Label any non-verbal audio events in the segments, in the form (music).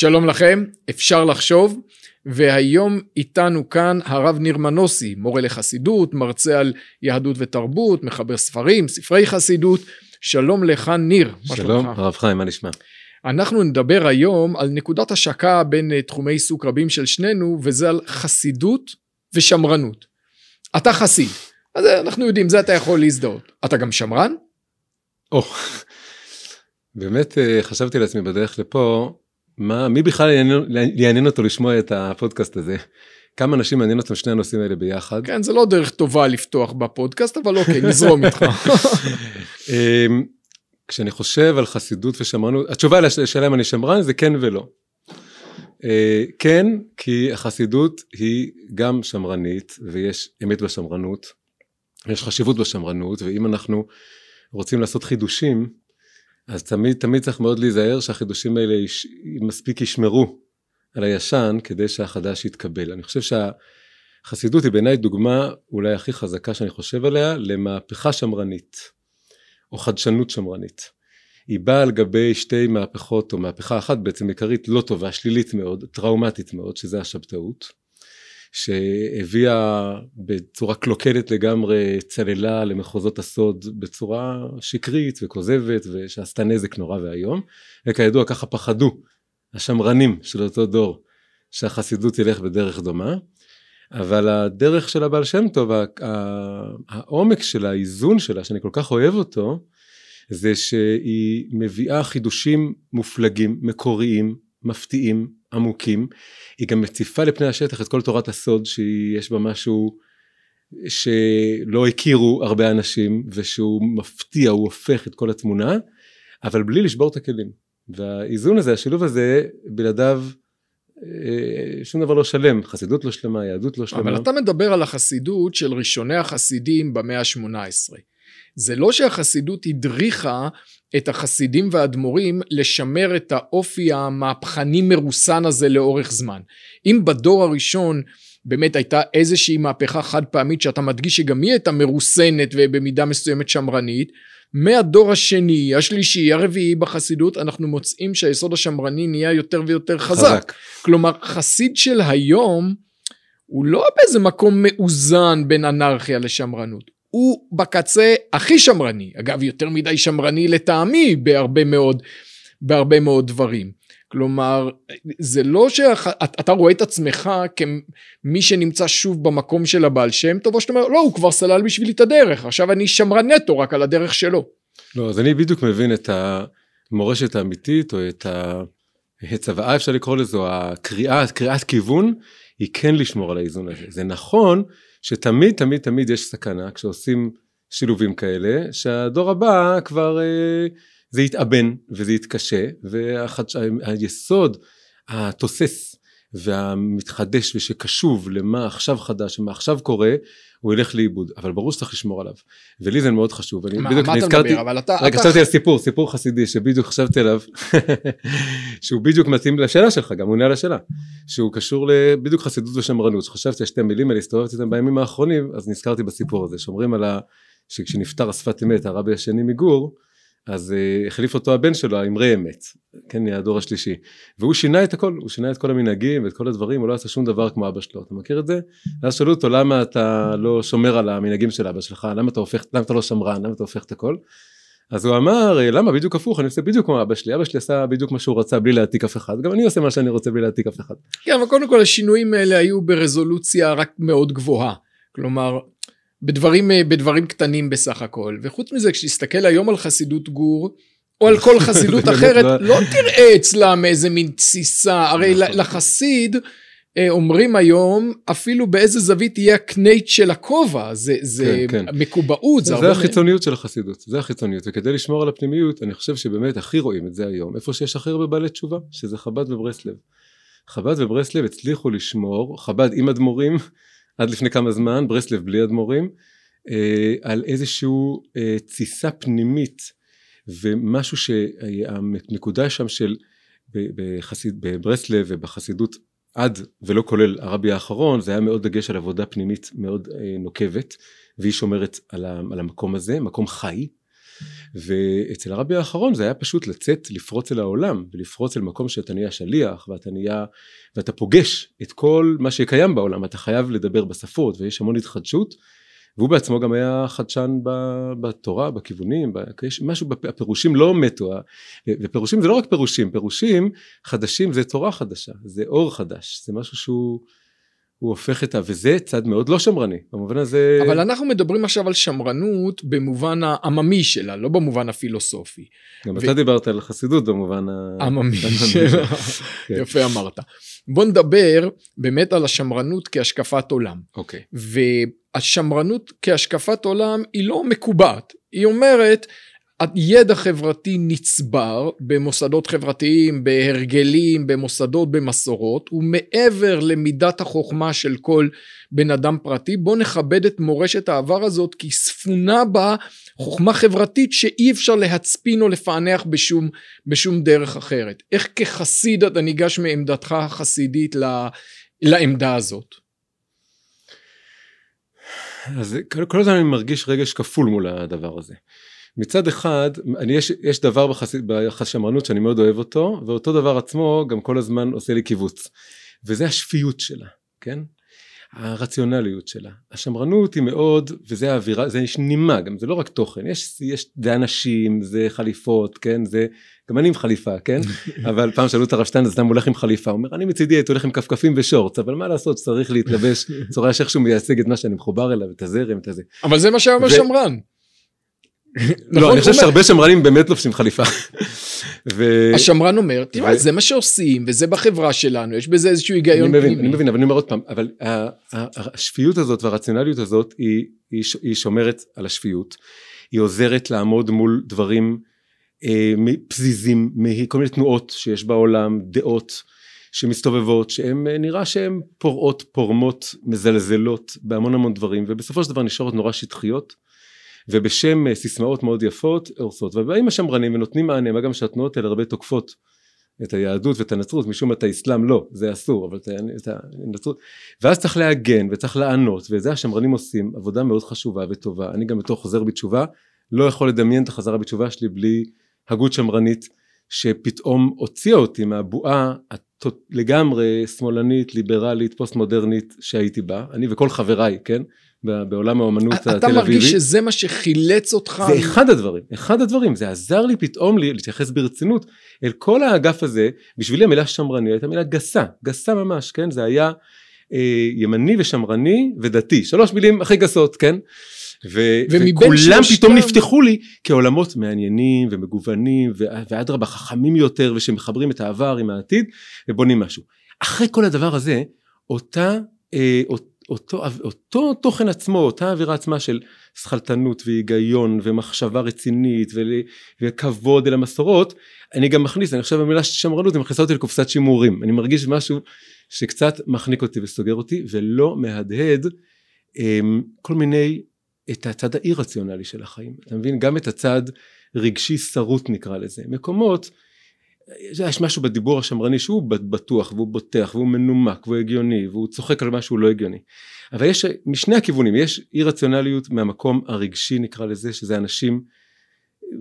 שלום לכם, אפשר לחשוב, והיום איתנו כאן הרב ניר מנוסי, מורה לחסידות, מרצה על יהדות ותרבות, מחבר ספרים, ספרי חסידות. שלום לך ניר. שלום, הרב חיים, מה נשמע? אנחנו נדבר היום על נקודת השקה בין אה, תחומי עיסוק רבים של שנינו, וזה על חסידות ושמרנות. אתה חסיד, אז אה, אנחנו יודעים, זה אתה יכול להזדהות. אתה גם שמרן? או, (laughs) באמת אה, חשבתי לעצמי בדרך לפה, מה, מי בכלל יעניין, יעניין אותו לשמוע את הפודקאסט הזה? כמה אנשים מעניין אותם שני הנושאים האלה ביחד? כן, זה לא דרך טובה לפתוח בפודקאסט, אבל אוקיי, נזרום איתך. (laughs) אמ, כשאני חושב על חסידות ושמרנות, התשובה לשאלה אם אני שמרן זה כן ולא. אה, כן, כי החסידות היא גם שמרנית ויש אמת בשמרנות, יש חשיבות בשמרנות, ואם אנחנו רוצים לעשות חידושים, אז תמיד תמיד צריך מאוד להיזהר שהחידושים האלה יש, מספיק ישמרו על הישן כדי שהחדש יתקבל. אני חושב שהחסידות היא בעיניי דוגמה אולי הכי חזקה שאני חושב עליה למהפכה שמרנית או חדשנות שמרנית. היא באה על גבי שתי מהפכות או מהפכה אחת בעצם עיקרית לא טובה, שלילית מאוד, טראומטית מאוד, שזה השבתאות. שהביאה בצורה קלוקלת לגמרי צללה למחוזות הסוד בצורה שקרית וכוזבת ושעשתה נזק נורא ואיום. וכידוע ככה פחדו השמרנים של אותו דור שהחסידות תלך בדרך דומה. אבל הדרך של הבעל שם טוב העומק של האיזון שלה שאני כל כך אוהב אותו זה שהיא מביאה חידושים מופלגים מקוריים מפתיעים עמוקים, היא גם מציפה לפני השטח את כל תורת הסוד שיש בה משהו שלא הכירו הרבה אנשים ושהוא מפתיע, הוא הופך את כל התמונה, אבל בלי לשבור את הכלים. והאיזון הזה, השילוב הזה, בלעדיו אה, שום דבר לא שלם, חסידות לא שלמה, יהדות לא שלמה. אבל אתה מדבר על החסידות של ראשוני החסידים במאה ה-18. זה לא שהחסידות הדריכה את החסידים והאדמו"רים לשמר את האופי המהפכני מרוסן הזה לאורך זמן. אם בדור הראשון באמת הייתה איזושהי מהפכה חד פעמית שאתה מדגיש שגם היא הייתה מרוסנת ובמידה מסוימת שמרנית, מהדור השני, השלישי, הרביעי בחסידות אנחנו מוצאים שהיסוד השמרני נהיה יותר ויותר חזק. חזק. כלומר חסיד של היום הוא לא באיזה מקום מאוזן בין אנרכיה לשמרנות. הוא בקצה הכי שמרני, אגב יותר מדי שמרני לטעמי בהרבה מאוד, בהרבה מאוד דברים. כלומר, זה לא שאתה רואה את עצמך כמי שנמצא שוב במקום של הבעל שם טוב, או שאתה אומר, לא, הוא כבר סלל בשבילי את הדרך, עכשיו אני שמרן נטו רק על הדרך שלו. לא, אז אני בדיוק מבין את המורשת האמיתית, או את הצוואה אפשר לקרוא לזה, או הקריאה, קריאת כיוון, היא כן לשמור על האיזון הזה. זה נכון שתמיד תמיד תמיד יש סכנה כשעושים שילובים כאלה, שהדור הבא כבר אה, זה יתאבן וזה יתקשה, והיסוד התוסס והמתחדש ושקשוב למה עכשיו חדש ומה עכשיו קורה, הוא ילך לאיבוד, אבל ברור שצריך לשמור עליו. ולי זה מאוד חשוב. מה, בדיוק מה נזכרתי, אתה מדבר? אבל אתה... רגע, חשבתי על סיפור, סיפור חסידי שבדיוק חשבתי עליו, (laughs) שהוא בדיוק מתאים לשאלה שלך, גם הוא עונה על השאלה, שהוא קשור לבדיוק חסידות ושמרנות, שחשבתי על שתי המילים האלה, הסתובבתי איתם בימים האחרונים, אז נזכרתי בסיפור הזה, שאומרים על ה... שכשנפטר השפת אמת, הרבי השני מגור, אז uh, החליף אותו הבן שלו, האמרי אמת, כן, הדור השלישי. והוא שינה את הכל, הוא שינה את כל המנהגים ואת כל הדברים, הוא לא עשה שום דבר כמו אבא שלו, אתה מכיר את זה? ואז שאלו אותו למה אתה לא שומר על המנהגים של אבא שלך, למה אתה הופך, למה אתה לא שמרן, למה אתה הופך את הכל? אז הוא אמר, אה, למה בדיוק הפוך, אני עושה בדיוק כמו אבא שלי, אבא שלי עשה בדיוק מה שהוא רצה בלי להעתיק אף אחד, גם אני עושה מה שאני רוצה בלי להעתיק אף אחד. כן, אבל קודם כל השינויים האלה היו ברזולוציה רק מאוד גבוהה. כלומר, בדברים, אה, בדברים קטנים בסך הכל. וחוץ מזה, כשתסתכל היום על חסידות גור, או על כל (laughs) חסידות אחרת, לא-, לא תראה אצלם איזה מין תסיסה. הרי נכון. לחסיד, אה, אומרים היום, אפילו באיזה זווית יהיה הקנייט של הכובע, זה, זה כן, כן. מקובעות. זה, זה החיצוניות של החסידות, זה החיצוניות, וכדי לשמור על הפנימיות, אני חושב שבאמת הכי רואים את זה היום, איפה שיש הכי הרבה בעלי תשובה, שזה חב"ד וברסלב. חב"ד וברסלב הצליחו לשמור, חב"ד עם אדמו"רים, עד לפני כמה זמן, ברסלב בלי אדמו"רים, אה, על איזשהו אה, תסיסה פנימית ומשהו שהנקודה שם של בחסיד, בברסלב ובחסידות עד ולא כולל הרבי האחרון זה היה מאוד דגש על עבודה פנימית מאוד אה, נוקבת והיא שומרת על, המקום הזה מקום חי ואצל הרבי האחרון זה היה פשוט לצאת לפרוץ אל העולם ולפרוץ אל מקום שאתה נהיה שליח ואתה נהיה ואתה פוגש את כל מה שקיים בעולם אתה חייב לדבר בשפות ויש המון התחדשות והוא בעצמו גם היה חדשן בתורה בכיוונים יש משהו הפירושים לא מתו ופירושים זה לא רק פירושים פירושים חדשים זה תורה חדשה זה אור חדש זה משהו שהוא הוא הופך את ה... וזה צד מאוד לא שמרני, במובן הזה... אבל אנחנו מדברים עכשיו על שמרנות במובן העממי שלה, לא במובן הפילוסופי. גם ו... אתה דיברת על חסידות במובן (laughs) העממי שלה, (laughs) כן. יפה אמרת. בוא נדבר באמת על השמרנות כהשקפת עולם. אוקיי. והשמרנות כהשקפת עולם היא לא מקובעת, היא אומרת הידע חברתי נצבר במוסדות חברתיים, בהרגלים, במוסדות, במסורות, ומעבר למידת החוכמה של כל בן אדם פרטי, בוא נכבד את מורשת העבר הזאת, כי ספונה בה חוכמה חברתית שאי אפשר להצפין או לפענח בשום, בשום דרך אחרת. איך כחסיד אתה ניגש מעמדתך החסידית לעמדה הזאת? אז כל הזמן אני מרגיש רגש כפול מול הדבר הזה. מצד אחד אני יש, יש דבר בחשמרנות שאני מאוד אוהב אותו ואותו דבר עצמו גם כל הזמן עושה לי קיבוץ. וזה השפיות שלה כן? הרציונליות שלה. השמרנות היא מאוד וזה האווירה זה יש נימה גם זה לא רק תוכן יש, יש זה אנשים זה חליפות כן? זה גם אני עם חליפה כן? (laughs) אבל פעם שאלו את הרב שטיין אז למה הולך עם חליפה? הוא אומר אני מצידי הייתי הולך עם כפכפים ושורץ אבל מה לעשות צריך להתלבש צורה שאיכשהו מייצג את מה שאני מחובר אליו את הזרם את הזה. אבל זה מה שהיה בשמרן (laughs) לא, נכון, אני חושב שהרבה שמרנים באמת לובשים חליפה. השמרן אומר, תראה, זה מה שעושים, וזה בחברה שלנו, יש בזה איזשהו היגיון פנימי. אני מבין, אבל אני אומר עוד פעם, אבל השפיות הזאת והרציונליות הזאת היא שומרת על השפיות, היא עוזרת לעמוד מול דברים אה, פזיזים, מכל מיני תנועות שיש בעולם, דעות שמסתובבות, שהן אה, נראה שהן פורעות, פורמות, מזלזלות בהמון המון דברים, ובסופו של דבר נשארות נורא שטחיות. ובשם אה, סיסמאות מאוד יפות הורסות. ובאים השמרנים ונותנים מענה מה גם שהתנועות האלה הרבה תוקפות את היהדות ואת הנצרות משום את האסלאם לא זה אסור אבל את הנצרות. ואז צריך להגן וצריך לענות וזה השמרנים עושים עבודה מאוד חשובה וטובה. אני גם בתור חוזר בתשובה לא יכול לדמיין את החזרה בתשובה שלי בלי הגות שמרנית שפתאום הוציאה אותי מהבועה לגמרי שמאלנית ליברלית פוסט מודרנית שהייתי בה אני וכל חבריי כן בעולם האומנות התל אביבי. אתה מרגיש שזה מה שחילץ אותך? זה אחד הדברים, אחד הדברים, זה עזר לי פתאום לי, להתייחס ברצינות אל כל האגף הזה, בשבילי המילה שמרני הייתה מילה גסה, גסה ממש, כן? זה היה אה, ימני ושמרני ודתי, שלוש מילים הכי גסות, כן? ו- וכולם. פתאום נפתחו לי כעולמות מעניינים ומגוונים ואדרבה חכמים יותר ושמחברים את העבר עם העתיד ובונים משהו. אחרי כל הדבר הזה אותה, אה, אותו, אותו תוכן עצמו, אותה אווירה עצמה של שכלתנות והיגיון ומחשבה רצינית וכבוד אל המסורות, אני גם מכניס, אני חושב במילה שמרנות, היא מכניסה אותי לקופסת שימורים, אני מרגיש משהו שקצת מחניק אותי וסוגר אותי ולא מהדהד אמ, כל מיני, את הצד האי רציונלי של החיים, אתה מבין? גם את הצד רגשי שרוט נקרא לזה, מקומות יש משהו בדיבור השמרני שהוא בטוח והוא בוטח והוא מנומק והוא הגיוני והוא צוחק על משהו לא הגיוני. אבל יש משני הכיוונים יש אי רציונליות מהמקום הרגשי נקרא לזה שזה אנשים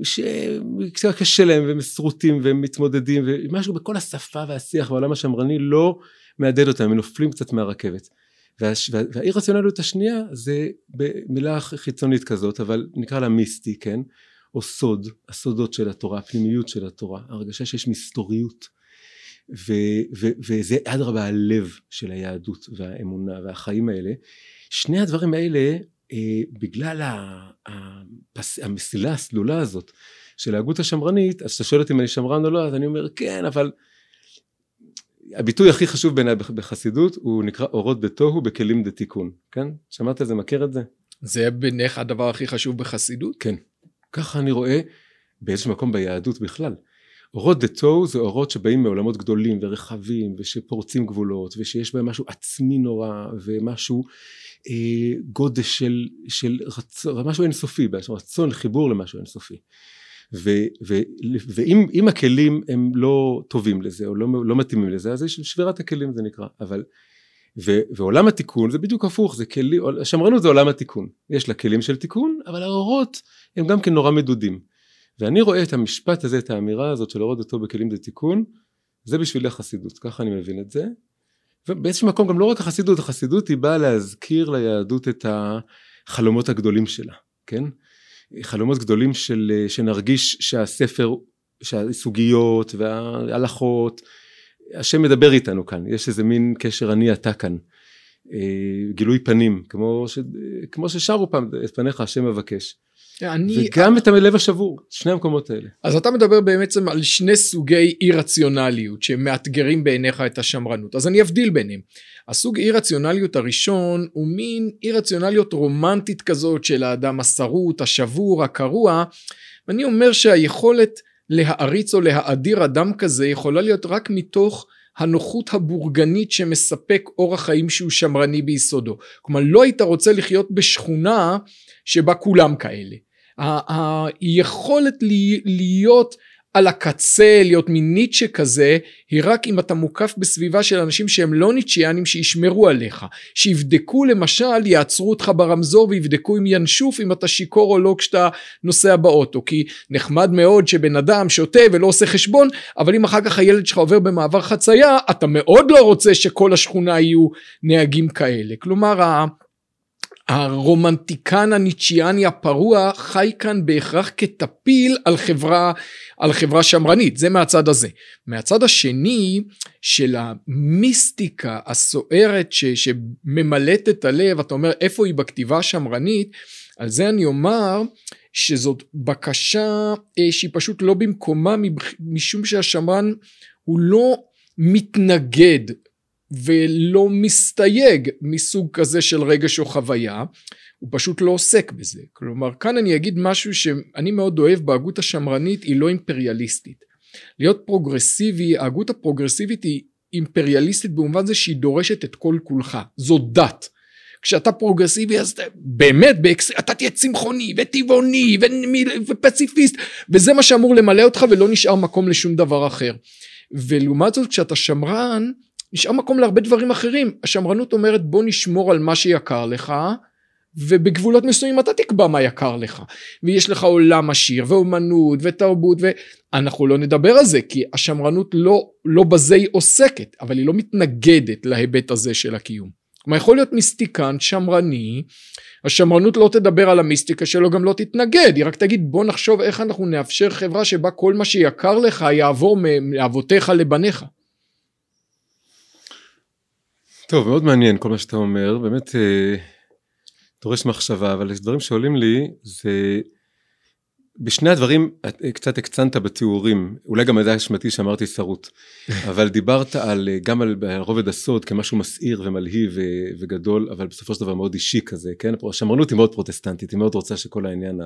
שקצת קשה להם והם שרוטים והם מתמודדים ומשהו בכל השפה והשיח בעולם השמרני לא מהדהד אותם הם נופלים קצת מהרכבת. והאי רציונליות השנייה זה במילה חיצונית כזאת אבל נקרא לה מיסטי כן או סוד, הסודות של התורה, הפנימיות של התורה, הרגשה שיש מסתוריות ו, ו, וזה אדרבה הלב של היהדות והאמונה והחיים האלה. שני הדברים האלה אה, בגלל הפס, המסילה הסלולה הזאת של ההגות השמרנית, אז אתה שואל אותי אם אני שמרן או לא, אז אני אומר כן, אבל הביטוי הכי חשוב בעיניי בחסידות הוא נקרא אורות בתוהו בכלים דתיקון, כן? שמעת את זה? מכיר את זה? זה בעיניך הדבר הכי חשוב בחסידות? כן. ככה אני רואה באיזשהו מקום ביהדות בכלל. אורות דה טו זה אורות שבאים מעולמות גדולים ורחבים ושפורצים גבולות ושיש בהם משהו עצמי נורא ומשהו אה, גודש של, של רצון, משהו אינסופי, רצון חיבור למשהו אינסופי. ו, ו, ואם הכלים הם לא טובים לזה או לא, לא מתאימים לזה אז יש שבירת הכלים זה נקרא אבל ו, ועולם התיקון זה בדיוק הפוך, זה כלי, השמרנות זה עולם התיקון, יש לה כלים של תיקון, אבל האורות הם גם כן נורא מדודים. ואני רואה את המשפט הזה, את האמירה הזאת של לראות אותו בכלים לתיקון, זה בשבילי החסידות, ככה אני מבין את זה. ובאיזשהו מקום גם לא רק החסידות, החסידות היא באה להזכיר ליהדות את החלומות הגדולים שלה, כן? חלומות גדולים של, שנרגיש שהספר, שהסוגיות וההלכות, השם מדבר איתנו כאן, יש איזה מין קשר אני אתה כאן, אה, גילוי פנים, כמו, ש, כמו ששרו פעם, את פניך השם מבקש. אני... וגם את הלב השבור, שני המקומות האלה. אז אתה מדבר בעצם על שני סוגי אי רציונליות שמאתגרים בעיניך את השמרנות. אז אני אבדיל ביניהם. הסוג אי רציונליות הראשון הוא מין אי רציונליות רומנטית כזאת של האדם השרוט, השבור, הקרוע. ואני אומר שהיכולת להעריץ או להאדיר אדם כזה יכולה להיות רק מתוך הנוחות הבורגנית שמספק אורח חיים שהוא שמרני ביסודו. כלומר לא היית רוצה לחיות בשכונה שבה כולם כאלה. היכולת להיות על הקצה, להיות מין ניטשה כזה, היא רק אם אתה מוקף בסביבה של אנשים שהם לא ניטשיאנים שישמרו עליך. שיבדקו למשל, יעצרו אותך ברמזור ויבדקו אם ינשוף אם אתה שיכור או לא כשאתה נוסע באוטו. כי נחמד מאוד שבן אדם שותה ולא עושה חשבון, אבל אם אחר כך הילד שלך עובר במעבר חצייה, אתה מאוד לא רוצה שכל השכונה יהיו נהגים כאלה. כלומר, הרומנטיקן הניטשיאני הפרוע חי כאן בהכרח כטפיל על חברה, על חברה שמרנית, זה מהצד הזה. מהצד השני של המיסטיקה הסוערת ש, שממלאת את הלב, אתה אומר איפה היא בכתיבה השמרנית, על זה אני אומר שזאת בקשה אה, שהיא פשוט לא במקומה משום שהשמרן הוא לא מתנגד ולא מסתייג מסוג כזה של רגש או חוויה, הוא פשוט לא עוסק בזה. כלומר, כאן אני אגיד משהו שאני מאוד אוהב בהגות השמרנית, היא לא אימפריאליסטית. להיות פרוגרסיבי, ההגות הפרוגרסיבית היא אימפריאליסטית במובן זה שהיא דורשת את כל כולך, זו דת. כשאתה פרוגרסיבי אז אתה, באמת באקס, אתה תהיה צמחוני וטבעוני ופציפיסט וזה מה שאמור למלא אותך ולא נשאר מקום לשום דבר אחר. ולעומת זאת כשאתה שמרן נשאר מקום להרבה דברים אחרים. השמרנות אומרת בוא נשמור על מה שיקר לך, ובגבולות מסוימים אתה תקבע מה יקר לך. ויש לך עולם עשיר, ואומנות, ותרבות, ואנחנו לא נדבר על זה, כי השמרנות לא, לא בזה היא עוסקת, אבל היא לא מתנגדת להיבט הזה של הקיום. כלומר יכול להיות מיסטיקן שמרני, השמרנות לא תדבר על המיסטיקה שלו גם לא תתנגד, היא רק תגיד בוא נחשוב איך אנחנו נאפשר חברה שבה כל מה שיקר לך יעבור מאבותיך לבניך. טוב, מאוד מעניין כל מה שאתה אומר, באמת אה, דורש מחשבה, אבל יש דברים שעולים לי, זה בשני הדברים אה, קצת הקצנת בתיאורים, אולי גם זה אשמתי שאמרתי שרוט, (laughs) אבל דיברת על, אה, גם על רובד הסוד כמשהו מסעיר ומלהיב וגדול, אבל בסופו של דבר מאוד אישי כזה, כן? השמרנות היא מאוד פרוטסטנטית, היא מאוד רוצה שכל העניין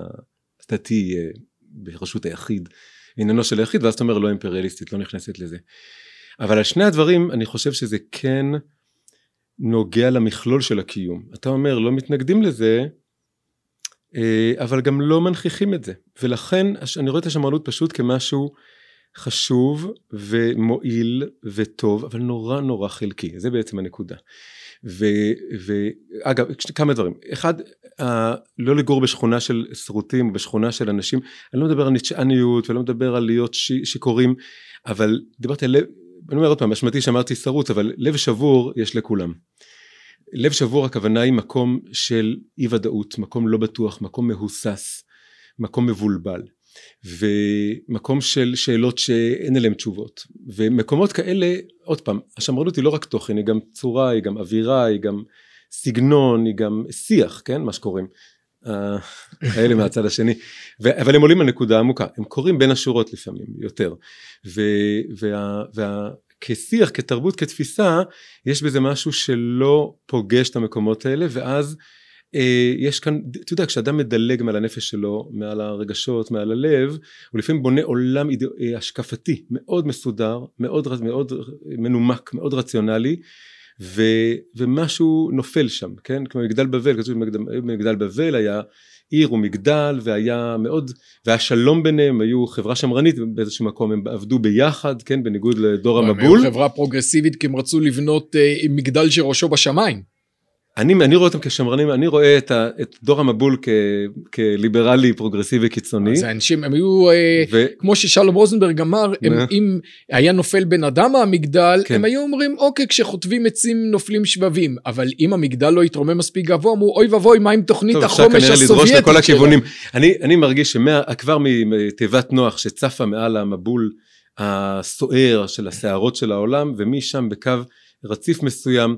הדתי יהיה ברשות היחיד, עניינו של היחיד, ואז אתה אומר לא אימפריאליסטית, לא נכנסת לזה. אבל על שני הדברים אני חושב שזה כן נוגע למכלול של הקיום. אתה אומר לא מתנגדים לזה, אה, אבל גם לא מנכיחים את זה. ולכן אני רואה את השמרנות פשוט כמשהו חשוב ומועיל וטוב, אבל נורא נורא חלקי. זה בעצם הנקודה. ואגב, כמה דברים. אחד, לא לגור בשכונה של שרוטים, בשכונה של אנשים, אני לא מדבר על ניטשאניות ולא מדבר על להיות שיכורים, אבל דיברתי על אני אומר עוד פעם, אשמתי שאמרתי שרוץ, אבל לב שבור יש לכולם. לב שבור הכוונה היא מקום של אי ודאות, מקום לא בטוח, מקום מהוסס, מקום מבולבל. ומקום של שאלות שאין עליהן תשובות. ומקומות כאלה, עוד פעם, השמרנות היא לא רק תוכן, היא גם צורה, היא גם אווירה, היא גם סגנון, היא גם שיח, כן? מה שקוראים. האלה מהצד השני, ו- אבל הם עולים על נקודה עמוקה, הם קוראים בין השורות לפעמים, יותר, וכשיח, וה- כתרבות, כתפיסה, יש בזה משהו שלא פוגש את המקומות האלה, ואז אה, יש כאן, אתה יודע, כשאדם מדלג מעל הנפש שלו, מעל הרגשות, מעל הלב, הוא לפעמים בונה עולם אידא, אה, השקפתי מאוד מסודר, מאוד, מאוד מנומק, מאוד רציונלי, ו, ומשהו נופל שם, כן? כמו מגדל בבל, כתוב מגדל בבל היה עיר ומגדל והיה מאוד והיה שלום ביניהם היו חברה שמרנית באיזשהו מקום הם עבדו ביחד כן בניגוד לדור המבול. הם היו חברה פרוגרסיבית כי הם רצו לבנות אה, מגדל שראשו בשמיים. אני, אני רואה אותם כשמרנים, אני רואה את, ה, את דור המבול כ, כליברלי פרוגרסיבי קיצוני. זה אנשים, הם היו, אה, ו... כמו ששלום רוזנברג אמר, הם, אם היה נופל בן אדם מהמגדל, כן. הם היו אומרים, אוקיי, כשחוטבים עצים נופלים שבבים, אבל אם המגדל לא יתרומם מספיק גבוה, אמרו, אוי ואבוי, מה עם תוכנית, טוב, החומש הסובייטית שלהם? אני, אני מרגיש שכבר מתיבת נוח שצפה מעל המבול הסוער של הסערות של העולם, ומשם בקו רציף מסוים,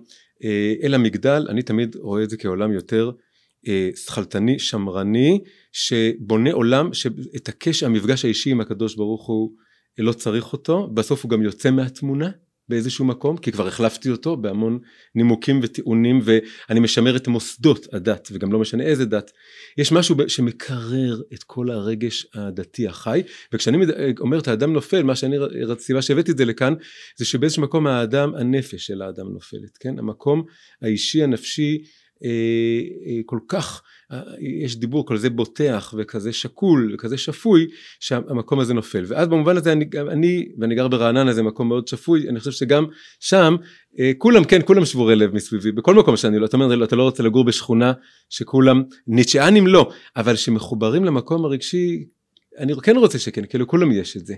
אל המגדל, אני תמיד רואה את זה כעולם יותר אה, שכלתני, שמרני, שבונה עולם שאת הקשר, המפגש האישי עם הקדוש ברוך הוא לא צריך אותו, בסוף הוא גם יוצא מהתמונה באיזשהו מקום, כי כבר החלפתי אותו בהמון נימוקים וטיעונים ואני משמר את מוסדות הדת וגם לא משנה איזה דת. יש משהו שמקרר את כל הרגש הדתי החי וכשאני אומר את האדם נופל, מה שאני, הסיבה שהבאתי את זה לכאן זה שבאיזשהו מקום האדם, הנפש של האדם נופלת, כן? המקום האישי הנפשי כל כך יש דיבור כזה בוטח וכזה שקול וכזה שפוי שהמקום הזה נופל. ואז במובן הזה אני, אני ואני גר ברעננה זה מקום מאוד שפוי אני חושב שגם שם אה, כולם כן כולם שבורי לב מסביבי בכל מקום שאני לא אתה אומר אתה לא רוצה לגור בשכונה שכולם ניטשאנים לא אבל שמחוברים למקום הרגשי אני כן רוצה שכן כאילו כולם יש את זה.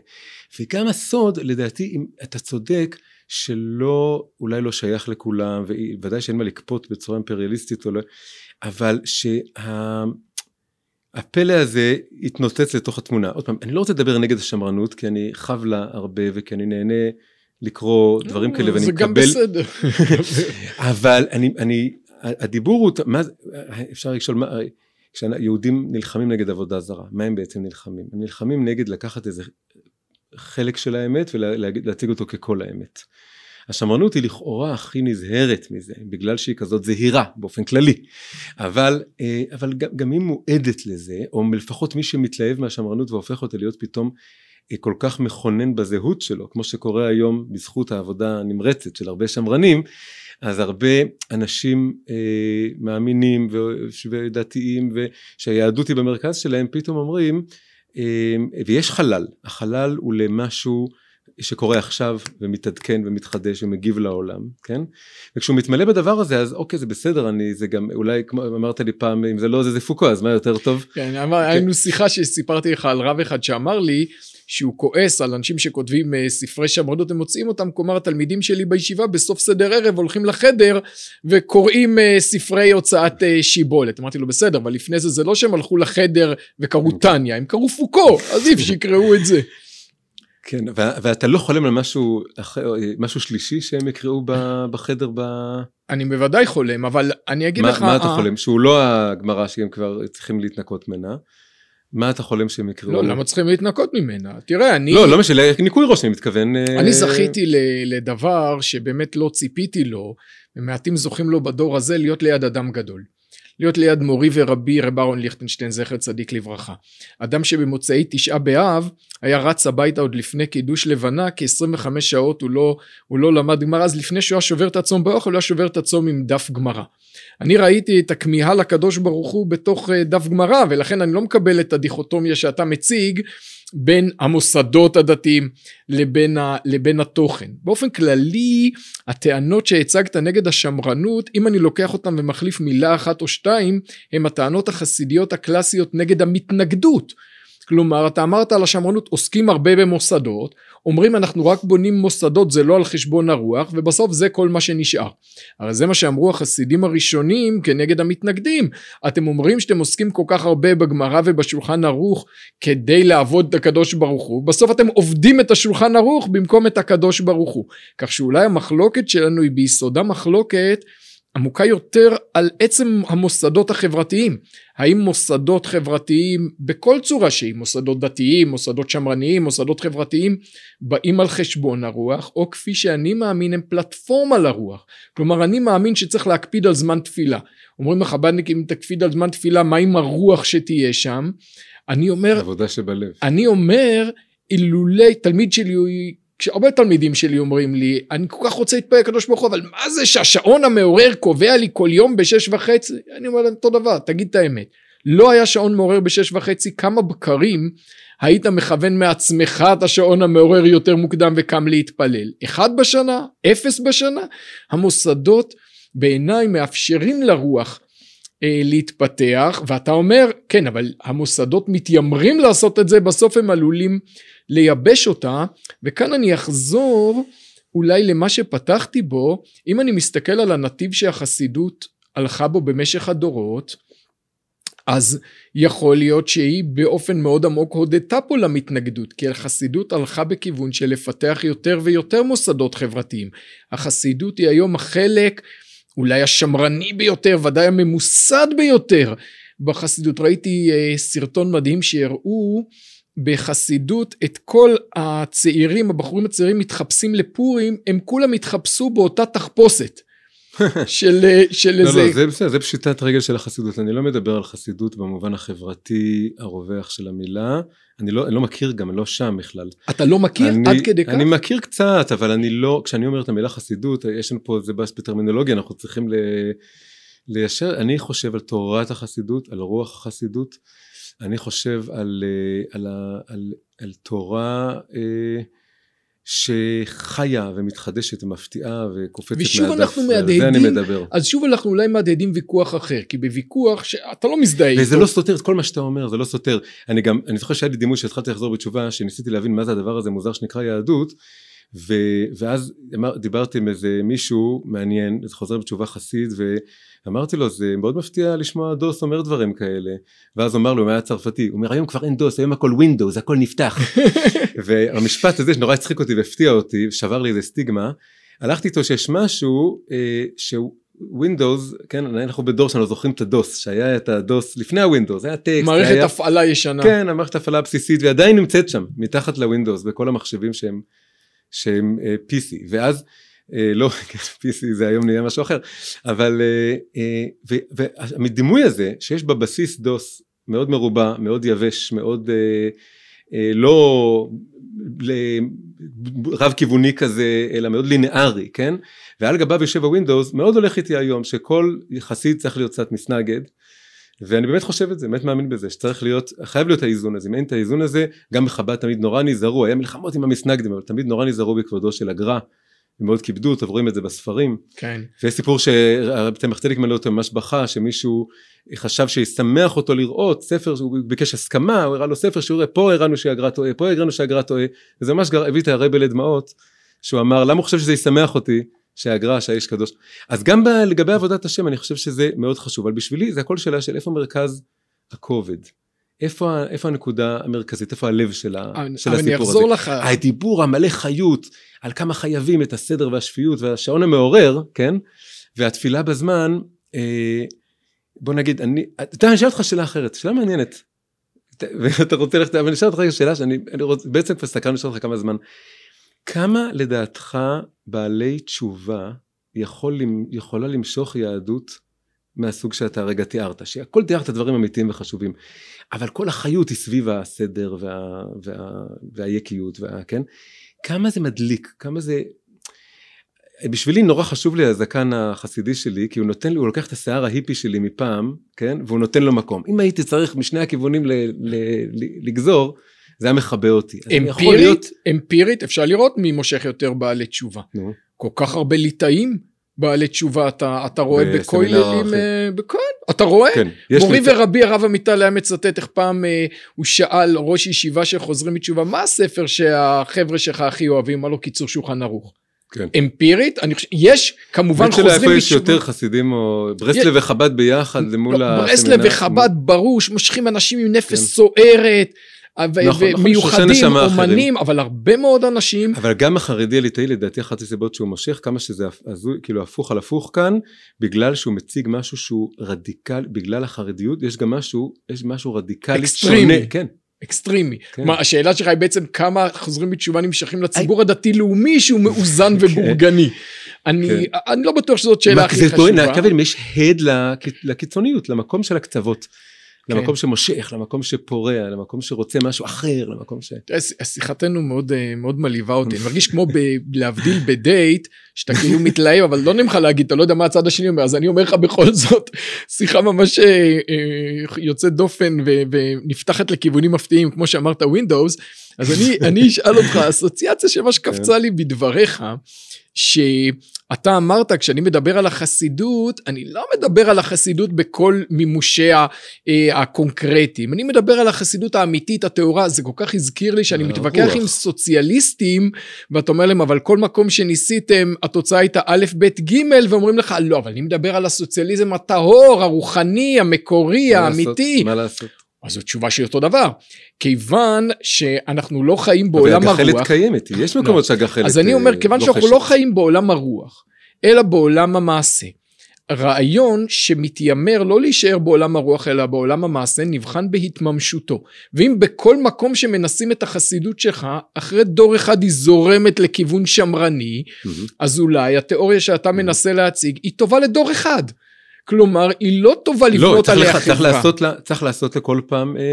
וגם הסוד לדעתי אם אתה צודק שלא אולי לא שייך לכולם וודאי שאין מה לכפות בצורה אימפריאליסטית לא אבל שהפלא הזה יתנוצץ לתוך התמונה. עוד פעם, אני לא רוצה לדבר נגד השמרנות, כי אני חב לה הרבה וכי אני נהנה לקרוא דברים כאלה ואני מקבל... זה גם בסדר. (laughs) אבל אני, אני, הדיבור הוא, מה, אפשר לשאול, מה, כשיהודים נלחמים נגד עבודה זרה, מה הם בעצם נלחמים? הם נלחמים נגד לקחת איזה חלק של האמת ולהציג אותו ככל האמת. השמרנות היא לכאורה הכי נזהרת מזה, בגלל שהיא כזאת זהירה באופן כללי, אבל, אה, אבל גם, גם היא מועדת לזה, או לפחות מי שמתלהב מהשמרנות והופך אותה להיות פתאום אה, כל כך מכונן בזהות שלו, כמו שקורה היום בזכות העבודה הנמרצת של הרבה שמרנים, אז הרבה אנשים אה, מאמינים ודתיים ושהיהדות היא במרכז שלהם פתאום אומרים ויש חלל, החלל הוא למשהו שקורה עכשיו ומתעדכן ומתחדש ומגיב לעולם, כן? וכשהוא מתמלא בדבר הזה אז אוקיי זה בסדר, אני זה גם אולי כמו אמרת לי פעם אם זה לא זה זה פוקו אז מה יותר טוב? כן, אמר, כן. היינו שיחה שסיפרתי לך על רב אחד שאמר לי שהוא כועס על אנשים שכותבים uh, ספרי שמרנות ומוצאים אותם, כלומר התלמידים שלי בישיבה בסוף סדר ערב הולכים לחדר וקוראים uh, ספרי הוצאת uh, שיבולת. אמרתי לו בסדר, אבל לפני זה זה לא שהם הלכו לחדר וקראו טניה, הם קראו פוקו, עדיף שיקראו את זה. כן, ואתה לא חולם על משהו, משהו שלישי שהם יקראו בחדר ב... אני בוודאי חולם, אבל אני אגיד מה, לך... מה אתה חולם? שהוא לא הגמרא שהם כבר צריכים להתנקות ממנה. מה אתה חולם שהם יקראו? לא, למה צריכים להתנקות ממנה? תראה, אני... לא, לא משנה, ניקוי ראש, אני מתכוון... אה, אני זכיתי לדבר שבאמת לא ציפיתי לו, ומעטים זוכים לו בדור הזה להיות ליד אדם גדול. להיות ליד מורי ורבי רב אהרון ליכטנשטיין זכר צדיק לברכה. אדם שבמוצאי תשעה באב היה רץ הביתה עוד לפני קידוש לבנה כ-25 שעות הוא לא, הוא לא למד גמרא אז לפני שהוא היה שובר את הצום באוכל הוא היה שובר את הצום עם דף גמרא. אני ראיתי את הכמיהה לקדוש ברוך הוא בתוך אה, דף גמרא ולכן אני לא מקבל את הדיכוטומיה שאתה מציג בין המוסדות הדתיים לבין, ה, לבין התוכן. באופן כללי הטענות שהצגת נגד השמרנות אם אני לוקח אותן ומחליף מילה אחת או שתיים הם הטענות החסידיות הקלאסיות נגד המתנגדות. כלומר אתה אמרת על השמרנות עוסקים הרבה במוסדות אומרים אנחנו רק בונים מוסדות זה לא על חשבון הרוח ובסוף זה כל מה שנשאר. הרי זה מה שאמרו החסידים הראשונים כנגד המתנגדים אתם אומרים שאתם עוסקים כל כך הרבה בגמרא ובשולחן ערוך כדי לעבוד את הקדוש ברוך הוא בסוף אתם עובדים את השולחן ערוך במקום את הקדוש ברוך הוא כך שאולי המחלוקת שלנו היא ביסודה מחלוקת עמוקה יותר על עצם המוסדות החברתיים. האם מוסדות חברתיים בכל צורה שהיא, מוסדות דתיים, מוסדות שמרניים, מוסדות חברתיים, באים על חשבון הרוח, או כפי שאני מאמין הם פלטפורמה לרוח. כלומר אני מאמין שצריך להקפיד על זמן תפילה. אומרים החב"דניקים אם תקפיד על זמן תפילה מה עם הרוח שתהיה שם? אני אומר... עבודה שבלב. אני אומר אילולי תלמיד שלי כשהרבה תלמידים שלי אומרים לי אני כל כך רוצה להתפלל לקדוש ברוך הוא אבל מה זה שהשעון המעורר קובע לי כל יום בשש וחצי אני אומר להם אותו דבר תגיד את האמת לא היה שעון מעורר בשש וחצי, כמה בקרים היית מכוון מעצמך את השעון המעורר יותר מוקדם וקם להתפלל? אחד בשנה? אפס בשנה? המוסדות בעיניי מאפשרים לרוח להתפתח ואתה אומר כן אבל המוסדות מתיימרים לעשות את זה בסוף הם עלולים לייבש אותה. וכאן אני אחזור אולי למה שפתחתי בו. אם אני מסתכל על הנתיב שהחסידות הלכה בו במשך הדורות אז יכול להיות שהיא באופן מאוד עמוק הודתה פה למתנגדות כי החסידות הלכה בכיוון של לפתח יותר ויותר מוסדות חברתיים. החסידות היא היום החלק אולי השמרני ביותר ודאי הממוסד ביותר בחסידות ראיתי uh, סרטון מדהים שהראו בחסידות את כל הצעירים הבחורים הצעירים מתחפשים לפורים הם כולם התחפשו באותה תחפושת (laughs) של, אה, של לא, איזה... לא, זה בסדר, זה פשיטת רגל של החסידות. אני לא מדבר על חסידות במובן החברתי הרווח של המילה. אני לא, אני לא מכיר גם, אני לא שם בכלל. אתה לא מכיר אני, עד כדי כך? אני מכיר קצת, אבל אני לא, כשאני אומר את המילה חסידות, יש לנו פה, זה בס בטרמינולוגיה, אנחנו צריכים ל, ליישר, אני חושב על תורת החסידות, על רוח החסידות, אני חושב על, אה, על, על, על, על תורה אה, שחיה ומתחדשת ומפתיעה וקופצת ושוב מהדף, אנחנו ועל זה מהדהדים. אז שוב אנחנו אולי מהדהדים ויכוח אחר, כי בוויכוח שאתה לא מזדהה איתו. וזה לא סותר את כל מה שאתה אומר, זה לא סותר. אני גם, אני זוכר שהיה לי דימוי שהתחלתי לחזור בתשובה, שניסיתי להבין מה זה הדבר הזה מוזר שנקרא יהדות, ו, ואז אמר, דיברתי עם איזה מישהו מעניין, חוזר בתשובה חסיד, ואמרתי לו, זה מאוד מפתיע לשמוע דוס אומר דברים כאלה. ואז אמר לו, הוא היה צרפתי, הוא אומר, היום כבר אין דוס, היום הכל Windows, הכל נפתח. (laughs) והמשפט הזה שנורא הצחיק אותי והפתיע אותי, שבר לי איזה סטיגמה, הלכתי איתו שיש משהו אה, שהוא Windows, כן, אנחנו בדור שלנו זוכרים את ה DOS, שהיה את ה DOS לפני ה Windows, היה טקסט, מערכת היה... הפעלה ישנה. כן, המערכת הפעלה הבסיסית, והיא עדיין נמצאת שם, מתחת ל Windows, בכל המחשבים שהם, שהם uh, PC, ואז, uh, לא, (laughs) PC זה היום נהיה משהו אחר, אבל, uh, והדימוי הזה, שיש בבסיס דוס מאוד מרובע, מאוד יבש, מאוד לא רב כיווני כזה, אלא מאוד לינארי, כן? ועל גביו יושב הווינדוס, מאוד הולך איתי היום, שכל חסיד צריך להיות קצת מסנגד. ואני באמת חושב את זה, באמת מאמין בזה, שצריך להיות, חייב להיות האיזון הזה, אם אין את האיזון הזה, גם בחב"ד תמיד נורא נזהרו, היה מלחמות עם המסנגדים, אבל תמיד נורא נזהרו בכבודו של הגר"א, ומאוד כיבדו אותו, רואים את זה בספרים. כן. ויש סיפור שהרב צדיק מלא אותו ממש בכה, שמישהו חשב שישמח אותו לראות ספר, שהוא ביקש הסכמה, הוא הראה לו ספר שהוא יראה, פה הראינו שהגר"א טועה, פה הראינו שהגר"א טועה, וזה ממש הביא את הרבי לדמעות, שהוא אמר, למה הוא חושב שזה ישמח אותי? שהגר"א, שהאיש קדוש. אז גם ב, לגבי עבודת השם אני חושב שזה מאוד חשוב, אבל בשבילי זה הכל שאלה של איפה מרכז הכובד. איפה, איפה הנקודה המרכזית, איפה הלב של, ה, של הסיפור אני אחזור הזה. לך. הדיבור המלא חיות, על כמה חייבים את הסדר והשפיות והשעון המעורר, כן? והתפילה בזמן, אה, בוא נגיד, אני, אתה אני אשאל אותך שאלה אחרת, שאלה מעניינת. ואתה רוצה ללכת, אבל אני אשאל אותך שאלה שאני אני רוצה, בעצם כבר סקרן לשאול אותך כמה זמן. כמה לדעתך בעלי תשובה יכול, יכולה למשוך יהדות מהסוג שאתה הרגע תיארת, שהכל תיארת דברים אמיתיים וחשובים, אבל כל החיות היא סביב הסדר וה, וה, והיקיות, וה, כן? כמה זה מדליק, כמה זה... בשבילי נורא חשוב לי הזקן החסידי שלי, כי הוא נותן לי, הוא לוקח את השיער ההיפי שלי מפעם, כן? והוא נותן לו מקום. אם הייתי צריך משני הכיוונים ל, ל, ל, לגזור, זה היה מכבה אותי. אמפירית, להיות... אמפירית אפשר לראות מי מושך יותר בעלי תשובה. נו. כל כך הרבה ליטאים בעלי תשובה אתה, אתה רואה בכוללים, אה, בכהן, אתה רואה? כן, מורי ליטא... ורבי הרב עמיטל היה מצטט איך פעם אה, הוא שאל ראש ישיבה שחוזרים מתשובה, מה הספר שהחבר'ה שלך הכי אוהבים? מה לו קיצור שולחן ערוך. כן. אמפירית, אני חושב, יש כמובן חוזרים מתשובה. איפה יש יותר חסידים או ברסלב. וחב"ד ביחד למול הסמינר. ברסלב וחב"ד ברור, מושכים אנשים עם נפש כן. סוערת. נכון, ומיוחדים, נכון, אומנים, אבל הרבה מאוד אנשים. אבל גם החרדי הליטאי לדעתי אחת הסיבות שהוא מושך, כמה שזה הזוי, כאילו הפוך על הפוך כאן, בגלל שהוא מציג משהו שהוא רדיקל, בגלל החרדיות, יש גם משהו, יש משהו רדיקלי אקסטרימי. שונה, כן. אקסטרימי. כן. מה, השאלה שלך היא בעצם כמה חוזרים בתשובה נמשכים לציבור הדתי-לאומי שהוא מאוזן (laughs) ובורגני. אני, כן. אני לא בטוח שזאת שאלה הכי חשובה. להקביל אם יש הד לקיצוניות, למקום של הקצוות. כן. למקום שמושך, למקום שפורע, למקום שרוצה משהו אחר, למקום ש... שיחתנו מאוד, אה, מאוד מלהיבה אותי, אני (laughs) מרגיש כמו ב, להבדיל בדייט, שאתה כאילו מתלהב, אבל לא נעים לך להגיד, אתה לא יודע מה הצד השני אומר, אז אני אומר לך בכל זאת, שיחה ממש אה, אה, יוצאת דופן ו, ונפתחת לכיוונים מפתיעים, כמו שאמרת Windows, אז אני, אני אשאל אותך, אסוציאציה שמה שקפצה לי בדבריך, שאתה אמרת, כשאני מדבר על החסידות, אני לא מדבר על החסידות בכל מימושיה אה, הקונקרטיים, אני מדבר על החסידות האמיתית, הטהורה, זה כל כך הזכיר לי שאני מתווכח עם סוציאליסטים, ואתה אומר להם, אבל כל מקום שניסיתם, התוצאה הייתה א', ב', ג', ואומרים לך, לא, אבל אני מדבר על הסוציאליזם הטהור, הרוחני, המקורי, האמיתי. מה לעשות? אז זו תשובה שהיא אותו דבר. כיוון שאנחנו לא חיים בעולם הרוח. אבל הגחלת קיימת, יש מקומות לא. שהגחלת אז אני אומר, כיוון לא שאנחנו לא חיים בעולם הרוח, אלא בעולם המעשה. רעיון שמתיימר לא להישאר בעולם הרוח אלא בעולם המעשה נבחן בהתממשותו ואם בכל מקום שמנסים את החסידות שלך אחרי דור אחד היא זורמת לכיוון שמרני mm-hmm. אז אולי התיאוריה שאתה מנסה להציג היא טובה לדור אחד כלומר, היא לא טובה לא, לבנות לא, עליה חברה. צריך לעשות, צריך לעשות לכל פעם, אה,